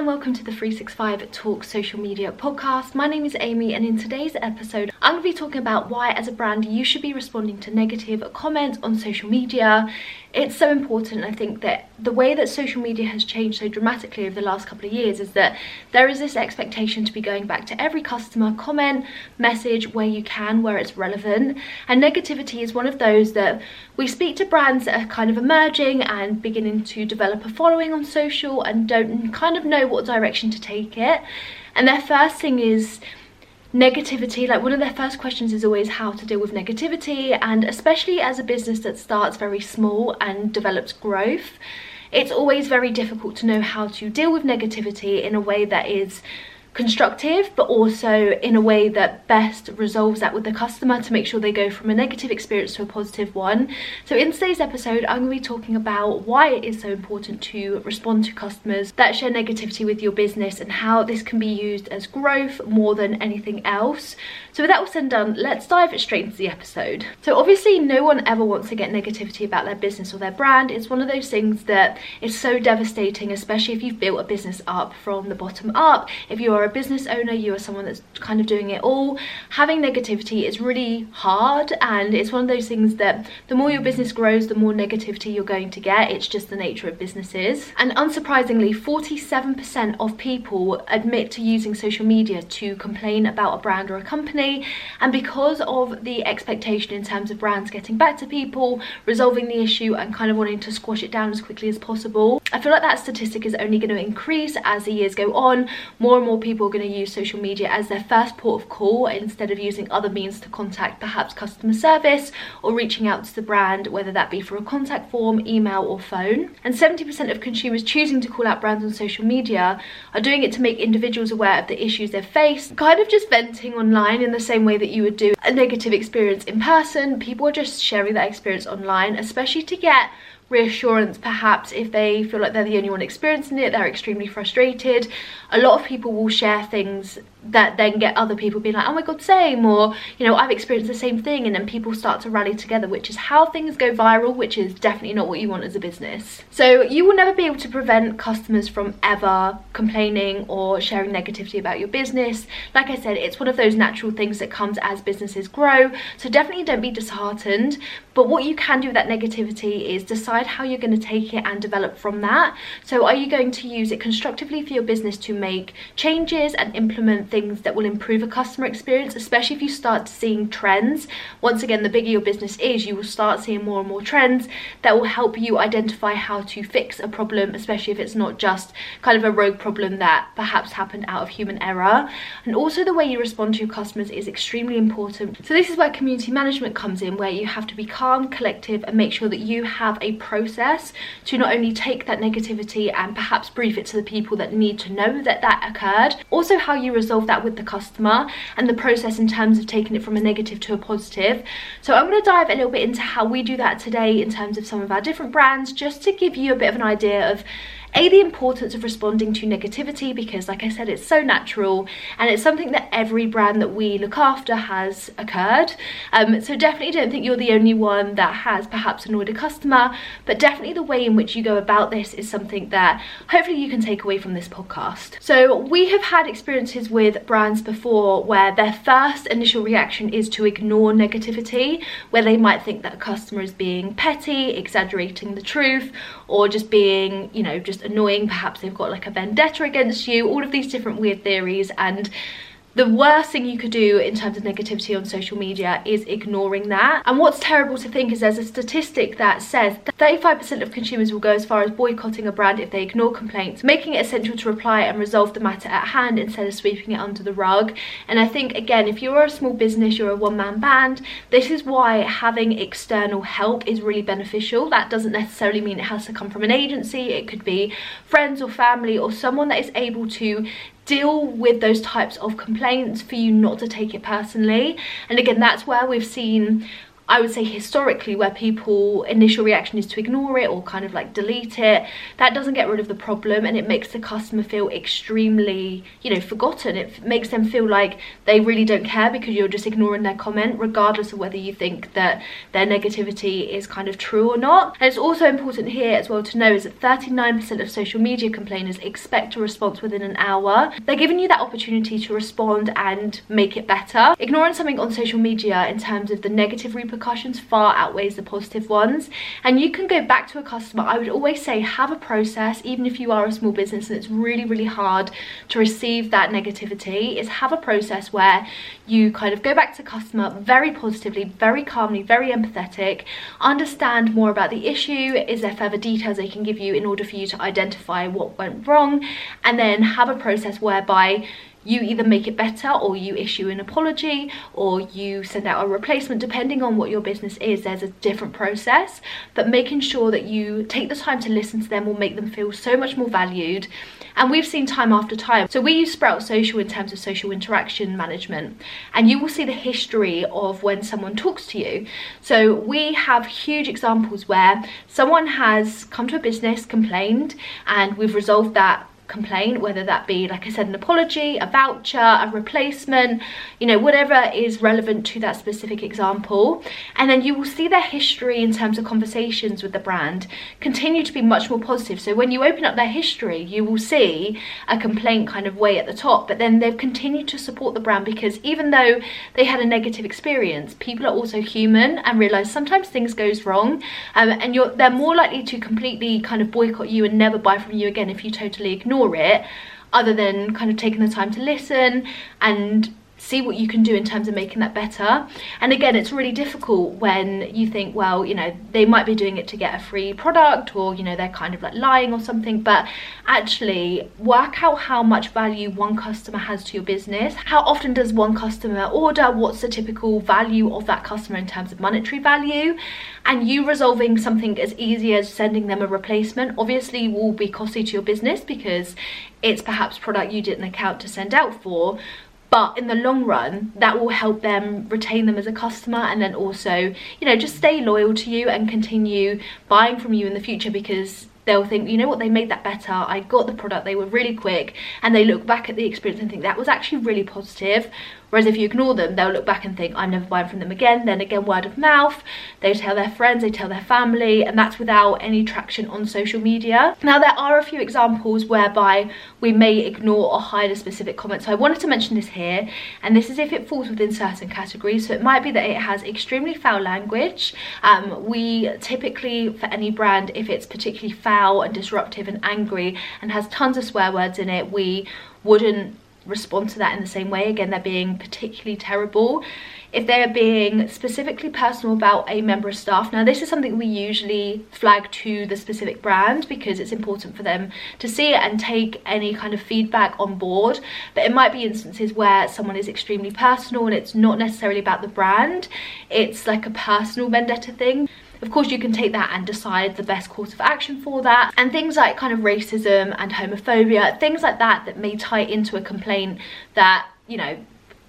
and welcome to the 365 Talk Social Media podcast. My name is Amy and in today's episode I'm going to be talking about why as a brand you should be responding to negative comments on social media. It's so important I think that the way that social media has changed so dramatically over the last couple of years is that there is this expectation to be going back to every customer comment, message where you can, where it's relevant. And negativity is one of those that we speak to brands that are kind of emerging and beginning to develop a following on social and don't kind of know what direction to take it. And their first thing is negativity like one of their first questions is always how to deal with negativity and especially as a business that starts very small and develops growth it's always very difficult to know how to deal with negativity in a way that is constructive but also in a way that best resolves that with the customer to make sure they go from a negative experience to a positive one. So in today's episode i'm going to be talking about why it is so important to respond to customers that share negativity with your business and how this can be used as growth more than anything else. So with that all said and done let's dive straight into the episode. So obviously no one ever wants to get negativity about their business or their brand. It's one of those things that is so devastating especially if you've built a business up from the bottom up if you're are a business owner, you are someone that's kind of doing it all, having negativity is really hard and it's one of those things that the more your business grows, the more negativity you're going to get. It's just the nature of businesses. And unsurprisingly, 47% of people admit to using social media to complain about a brand or a company. And because of the expectation in terms of brands getting back to people, resolving the issue and kind of wanting to squash it down as quickly as possible, I feel like that statistic is only going to increase as the years go on. More and more people people are going to use social media as their first port of call instead of using other means to contact perhaps customer service or reaching out to the brand, whether that be for a contact form, email or phone. And 70% of consumers choosing to call out brands on social media are doing it to make individuals aware of the issues they face, kind of just venting online in the same way that you would do a negative experience in person. People are just sharing that experience online, especially to get reassurance perhaps if they feel like they're the only one experiencing it they're extremely frustrated. A lot of people will share things that then get other people being like oh my god same or you know i've experienced the same thing and then people start to rally together which is how things go viral which is definitely not what you want as a business. So you will never be able to prevent customers from ever complaining or sharing negativity about your business. Like i said it's one of those natural things that comes as businesses grow. So definitely don't be disheartened. But what you can do with that negativity is decide how you're going to take it and develop from that so are you going to use it constructively for your business to make changes and implement things that will improve a customer experience, especially if you start seeing trends. Once again, the bigger your business is, you will start seeing more and more trends that will help you identify how to fix a problem, especially if it's not just kind of a rogue problem that perhaps happened out of human error. And also the way you respond to your customers is extremely important. So this is where community management comes in, where you have to be calm, collective, and make sure that you have a process to not only take that negativity and perhaps brief it to the people that need to know that that occurred, also how you resolve that with the customer and the process in terms of taking it from a negative to a positive. So I'm going to dive a little bit into how we do that today in terms of some of our different brands just to give you a bit of an idea of a, the importance of responding to negativity because like I said, it's so natural and it's something that every brand that we look after has occurred. Um, so definitely don't think you're the only one that has perhaps annoyed a customer, but definitely the way in which you go about this is something that hopefully you can take away from this podcast. So we have had experiences with brands before where their first initial reaction is to ignore negativity, where they might think that a customer is being petty, exaggerating the truth, or just being, you know, just annoying. Perhaps they've got like a vendetta against you, all of these different weird theories. And the worst thing you could do in terms of negativity on social media is ignoring that. And what's terrible to think is there's a statistic that says that 35% of consumers will go as far as boycotting a brand if they ignore complaints, making it essential to reply and resolve the matter at hand instead of sweeping it under the rug. And I think, again, if you're a small business, you're a one-man band, this is why having external help is really beneficial. That doesn't necessarily mean it has to come from an agency. It could be friends or family or someone that is able to deal with those types of complaints for you not to take it personally. And again that's where we've seen I would say historically where people initial reaction is to ignore it or kind of like delete it, that doesn't get rid of the problem and it makes the customer feel extremely, you know, forgotten. It makes them feel like they really don't care because you're just ignoring their comment regardless of whether you think that their negativity is kind of true or not. And it's also important here as well to know is that 39% of social media complainers expect a response within an hour. They're giving you that opportunity to respond and make it better. Ignoring something on social media in terms of the negative repercussions far outweighs the positive ones. And you can go back to a customer. I would always say have a process, even if you are a small business and it's really, really hard to receive that negativity, is have a process where you kind of go back to customer very positively, very calmly, very empathetic, understand more about the issue, is there further details they can give you in order for you to identify what went wrong, and then have a process whereby you either make it better or you issue an apology or you send out a replacement. Depending on what your business is there's a different process. But making sure that you take the time to listen to them will make them feel so much more valued. And we've seen time after time. So we use sprout social in terms of social interaction management. And you will see the history of when someone talks to you. So we have huge examples where someone has come to a business complained and we've resolved that complaint, whether that be, like I said, an apology, a voucher, a replacement, you know, whatever is relevant to that specific example. And then you will see their history in terms of conversations with the brand continue to be much more positive. So when you open up their history, you will see a complaint kind of way at the top, but then they've continued to support the brand because even though they had a negative experience, people are also human and realize sometimes things goes wrong um, and you're they're more likely to completely kind of boycott you and never buy from you again if you totally ignore ignore it other than kind of taking the time to listen and see what you can do in terms of making that better. And again it's really difficult when you think well you know they might be doing it to get a free product or you know they're kind of like lying or something. But actually work out how much value one customer has to your business. How often does one customer order? What's the typical value of that customer in terms of monetary value? And you resolving something as easy as sending them a replacement obviously will be costly to your business because it's perhaps product you didn't account to send out for but in the long run that will help them retain them as a customer and then also you know just stay loyal to you and continue buying from you in the future because they'll think you know what? They made that better. I got the product. They were really quick. And they look back at the experience and think that was actually really positive Whereas if you ignore them, they'll look back and think, I'm never buying from them again. Then again, word of mouth, they tell their friends, they tell their family, and that's without any traction on social media. Now, there are a few examples whereby we may ignore or hide a specific comment. So I wanted to mention this here, and this is if it falls within certain categories. So it might be that it has extremely foul language. Um, we typically, for any brand, if it's particularly foul and disruptive and angry and has tons of swear words in it, we wouldn't respond to that in the same way. Again, they're being particularly terrible. If they're being specifically personal about a member of staff, now this is something we usually flag to the specific brand because it's important for them to see it and take any kind of feedback on board. But it might be instances where someone is extremely personal and it's not necessarily about the brand, it's like a personal vendetta thing. Of course, you can take that and decide the best course of action for that. And things like kind of racism and homophobia, things like that that may tie into a complaint that, you know,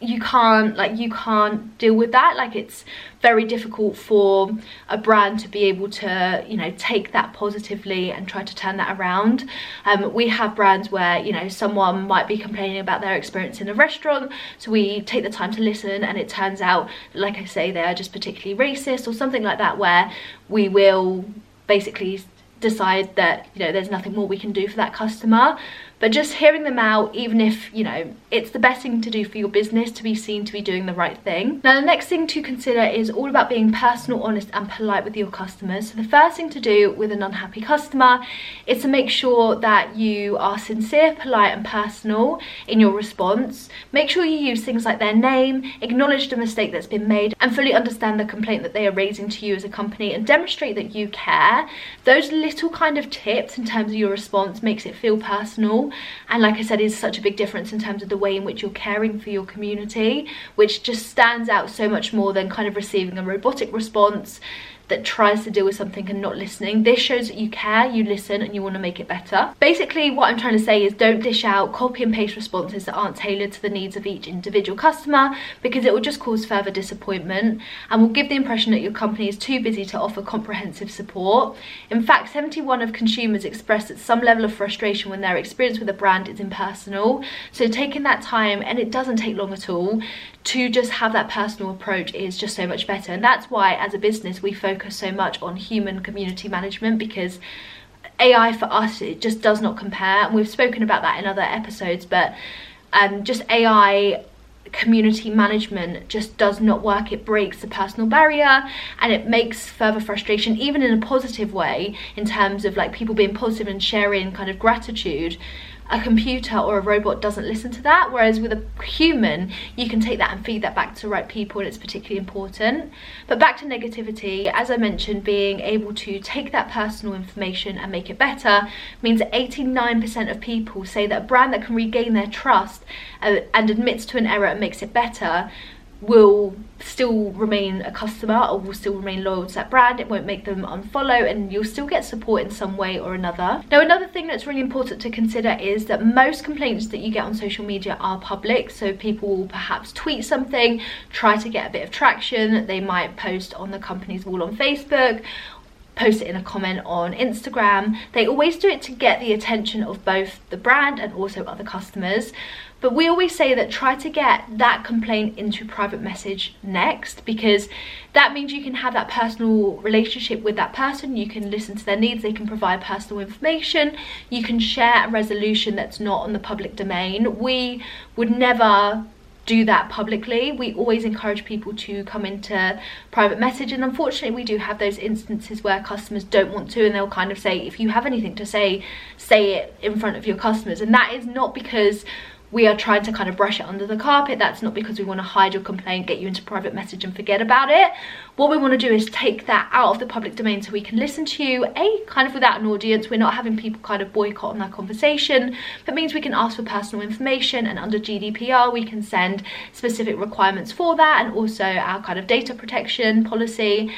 you can't like you can't deal with that. Like it's very difficult for a brand to be able to you know take that positively and try to turn that around. Um, we have brands where you know someone might be complaining about their experience in a restaurant so we take the time to listen and it turns out like I say they are just particularly racist or something like that where we will basically decide that you know there's nothing more we can do for that customer but just hearing them out even if you know it's the best thing to do for your business to be seen to be doing the right thing. Now the next thing to consider is all about being personal honest and polite with your customers. So the first thing to do with an unhappy customer is to make sure that you are sincere polite and personal in your response. Make sure you use things like their name acknowledge the mistake that's been made and fully understand the complaint that they are raising to you as a company and demonstrate that you care. Those little kind of tips in terms of your response makes it feel personal and like I said is such a big difference in terms of the way in which you're caring for your community which just stands out so much more than kind of receiving a robotic response that tries to deal with something and not listening. This shows that you care, you listen, and you want to make it better. Basically, what I'm trying to say is don't dish out copy and paste responses that aren't tailored to the needs of each individual customer because it will just cause further disappointment and will give the impression that your company is too busy to offer comprehensive support. In fact, 71 of consumers expressed at some level of frustration when their experience with a brand is impersonal. So taking that time, and it doesn't take long at all, to just have that personal approach is just so much better. And that's why as a business we focus so much on human community management because AI for us it just does not compare. And we've spoken about that in other episodes but um, just AI community management just does not work. It breaks the personal barrier and it makes further frustration even in a positive way in terms of like people being positive and sharing kind of gratitude a computer or a robot doesn't listen to that whereas with a human you can take that and feed that back to the right people and it's particularly important. But back to negativity as i mentioned being able to take that personal information and make it better means 89% of people say that a brand that can regain their trust uh, and admits to an error and makes it better will still remain a customer or will still remain loyal to that brand. It won't make them unfollow and you'll still get support in some way or another. Now another thing that's really important to consider is that most complaints that you get on social media are public. So people will perhaps tweet something try to get a bit of traction. They might post on the company's wall on facebook post it in a comment on Instagram. They always do it to get the attention of both the brand and also other customers. But we always say that try to get that complaint into private message next because that means you can have that personal relationship with that person. You can listen to their needs. They can provide personal information. You can share a resolution that's not on the public domain. We would never do that publicly. We always encourage people to come into private message and unfortunately we do have those instances where customers don't want to and they'll kind of say if you have anything to say, say it in front of your customers and that is not because we are trying to kind of brush it under the carpet. That's not because we want to hide your complaint, get you into private message and forget about it. What we want to do is take that out of the public domain so we can listen to you, A, kind of without an audience. We're not having people kind of boycott on that conversation. That means we can ask for personal information and under GDPR we can send specific requirements for that and also our kind of data protection policy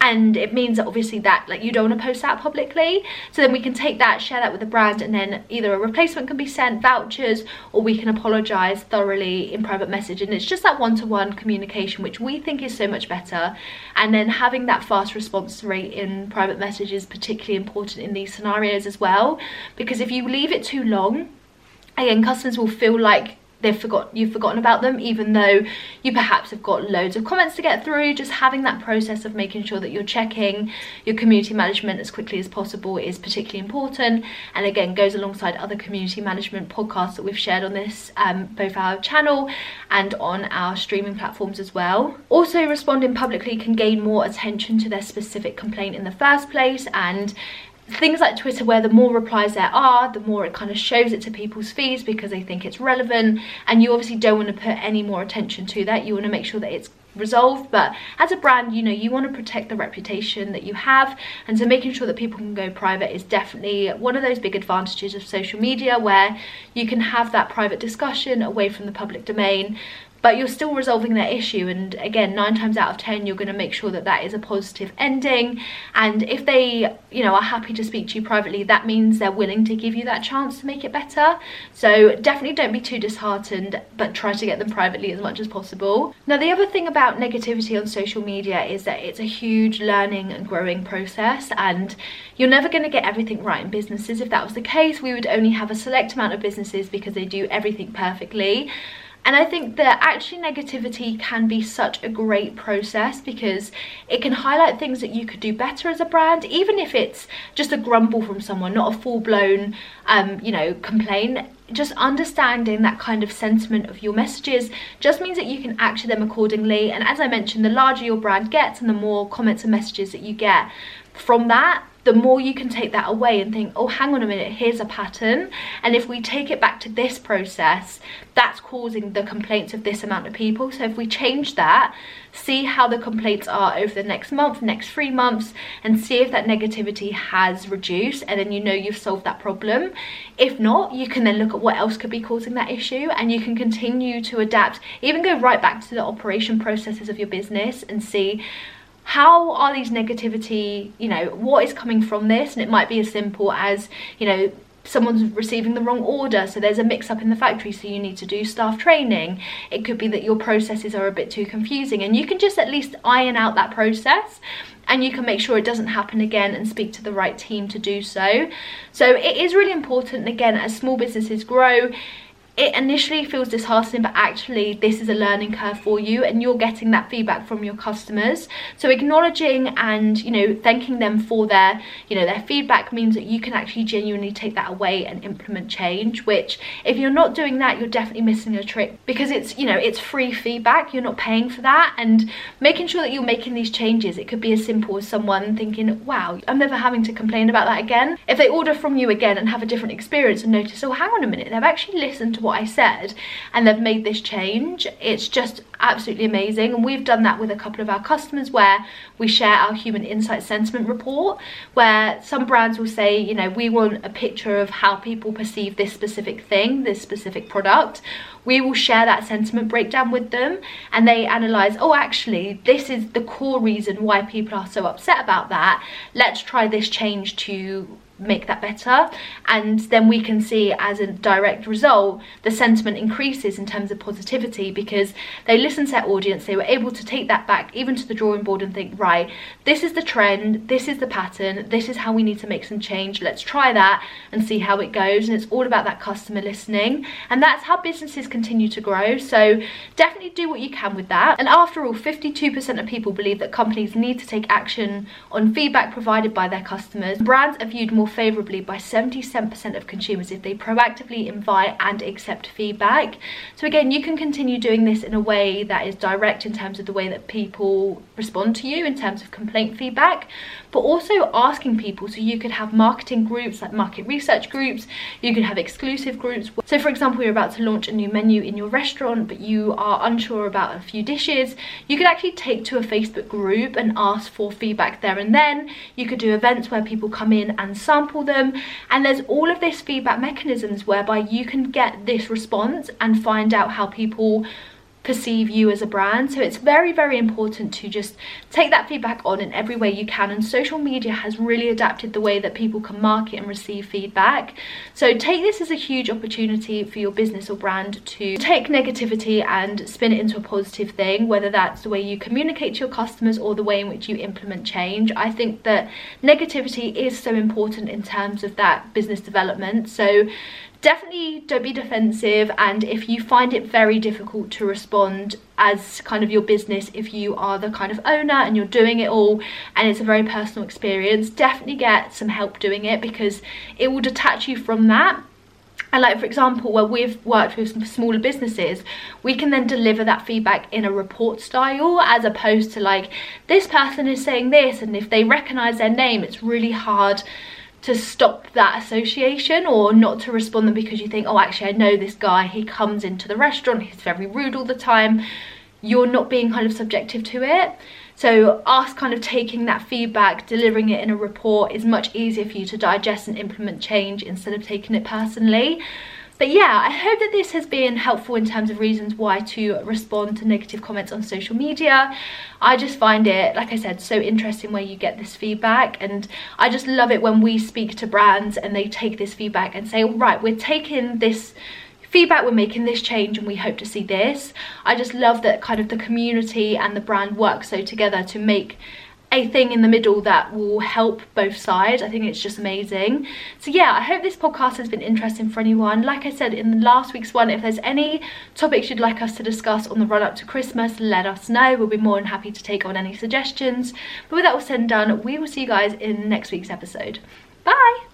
and it means that obviously that like you don't want to post that publicly. So then we can take that share that with the brand and then either a replacement can be sent vouchers or we can apologize thoroughly in private message. And it's just that one-to-one -one communication which we think is so much better. And then having that fast response rate in private message is particularly important in these scenarios as well. Because if you leave it too long again customers will feel like they've forgot you've forgotten about them even though you perhaps have got loads of comments to get through. Just having that process of making sure that you're checking your community management as quickly as possible is particularly important. And again goes alongside other community management podcasts that we've shared on this um, both our channel and on our streaming platforms as well. Also responding publicly can gain more attention to their specific complaint in the first place and things like Twitter where the more replies there are, the more it kind of shows it to people's feeds because they think it's relevant. And you obviously don't want to put any more attention to that. You want to make sure that it's resolved. But as a brand you know you want to protect the reputation that you have. And so making sure that people can go private is definitely one of those big advantages of social media where you can have that private discussion away from the public domain but you're still resolving that issue and again nine times out of ten you're going to make sure that that is a positive ending. And if they you know are happy to speak to you privately that means they're willing to give you that chance to make it better. So definitely don't be too disheartened but try to get them privately as much as possible. Now the other thing about negativity on social media is that it's a huge learning and growing process and you're never going to get everything right in businesses. If that was the case we would only have a select amount of businesses because they do everything perfectly and I think that actually negativity can be such a great process because it can highlight things that you could do better as a brand, even if it's just a grumble from someone, not a full-blown, um, you know, complaint. Just understanding that kind of sentiment of your messages just means that you can action them accordingly. And as I mentioned the larger your brand gets and the more comments and messages that you get from that the more you can take that away and think, oh, hang on a minute, here's a pattern. And if we take it back to this process, that's causing the complaints of this amount of people. So if we change that, see how the complaints are over the next month, next three months, and see if that negativity has reduced, and then you know you've solved that problem. If not, you can then look at what else could be causing that issue, and you can continue to adapt, even go right back to the operation processes of your business and see how are these negativity, you know, what is coming from this? And it might be as simple as, you know, someone's receiving the wrong order so there's a mix up in the factory so you need to do staff training it could be that your processes are a bit too confusing and you can just at least iron out that process and you can make sure it doesn't happen again and speak to the right team to do so so it is really important again as small businesses grow it initially feels disheartening but actually this is a learning curve for you and you're getting that feedback from your customers. So acknowledging and you know thanking them for their you know their feedback means that you can actually genuinely take that away and implement change which if you're not doing that you're definitely missing a trick because it's you know it's free feedback. You're not paying for that. And making sure that you're making these changes it could be as simple as someone thinking wow I'm never having to complain about that again. If they order from you again and have a different experience and notice oh hang on a minute they've actually listened to what I said and they've made this change. It's just absolutely amazing. And we've done that with a couple of our customers where we share our human insight sentiment report where some brands will say you know we want a picture of how people perceive this specific thing this specific product. We will share that sentiment breakdown with them and they analyze oh actually this is the core reason why people are so upset about that. Let's try this change to make that better. And then we can see as a direct result the sentiment increases in terms of positivity because they listened to their audience. They were able to take that back even to the drawing board and think right this is the trend. This is the pattern. This is how we need to make some change. Let's try that and see how it goes. And it's all about that customer listening. And that's how businesses continue to grow. So definitely do what you can with that. And after all 52% of people believe that companies need to take action on feedback provided by their customers. Brands are viewed more favourably by 77% of consumers if they proactively invite and accept feedback. So again, you can continue doing this in a way that is direct in terms of the way that people respond to you in terms of complaint feedback, but also asking people. So you could have marketing groups like market research groups, you could have exclusive groups. So for example, you're about to launch a new menu in your restaurant, but you are unsure about a few dishes, you could actually take to a Facebook group and ask for feedback there and then. You could do events where people come in and sample them. And there's all of this feedback mechanisms whereby you can get this response and find out how people perceive you as a brand. So it's very very important to just take that feedback on in every way you can. And social media has really adapted the way that people can market and receive feedback. So take this as a huge opportunity for your business or brand to take negativity and spin it into a positive thing whether that's the way you communicate to your customers or the way in which you implement change. I think that negativity is so important in terms of that business development. So definitely don't be defensive and if you find it very difficult to respond as kind of your business if you are the kind of owner and you're doing it all and it's a very personal experience definitely get some help doing it because it will detach you from that. And like for example where we've worked with some smaller businesses we can then deliver that feedback in a report style as opposed to like this person is saying this and if they recognize their name it's really hard to stop that association or not to respond them because you think oh actually I know this guy. He comes into the restaurant. He's very rude all the time. You're not being kind of subjective to it. So us kind of taking that feedback delivering it in a report is much easier for you to digest and implement change instead of taking it personally but yeah, I hope that this has been helpful in terms of reasons why to respond to negative comments on social media. I just find it, like I said, so interesting where you get this feedback and I just love it when we speak to brands and they take this feedback and say, right, we're taking this feedback we're making this change and we hope to see this i just love that kind of the community and the brand work so together to make a thing in the middle that will help both sides. I think it's just amazing. So yeah, I hope this podcast has been interesting for anyone. Like I said in last week's one, if there's any topics you'd like us to discuss on the run up to Christmas, let us know. We'll be more than happy to take on any suggestions. But with that all said and done, we will see you guys in next week's episode. Bye!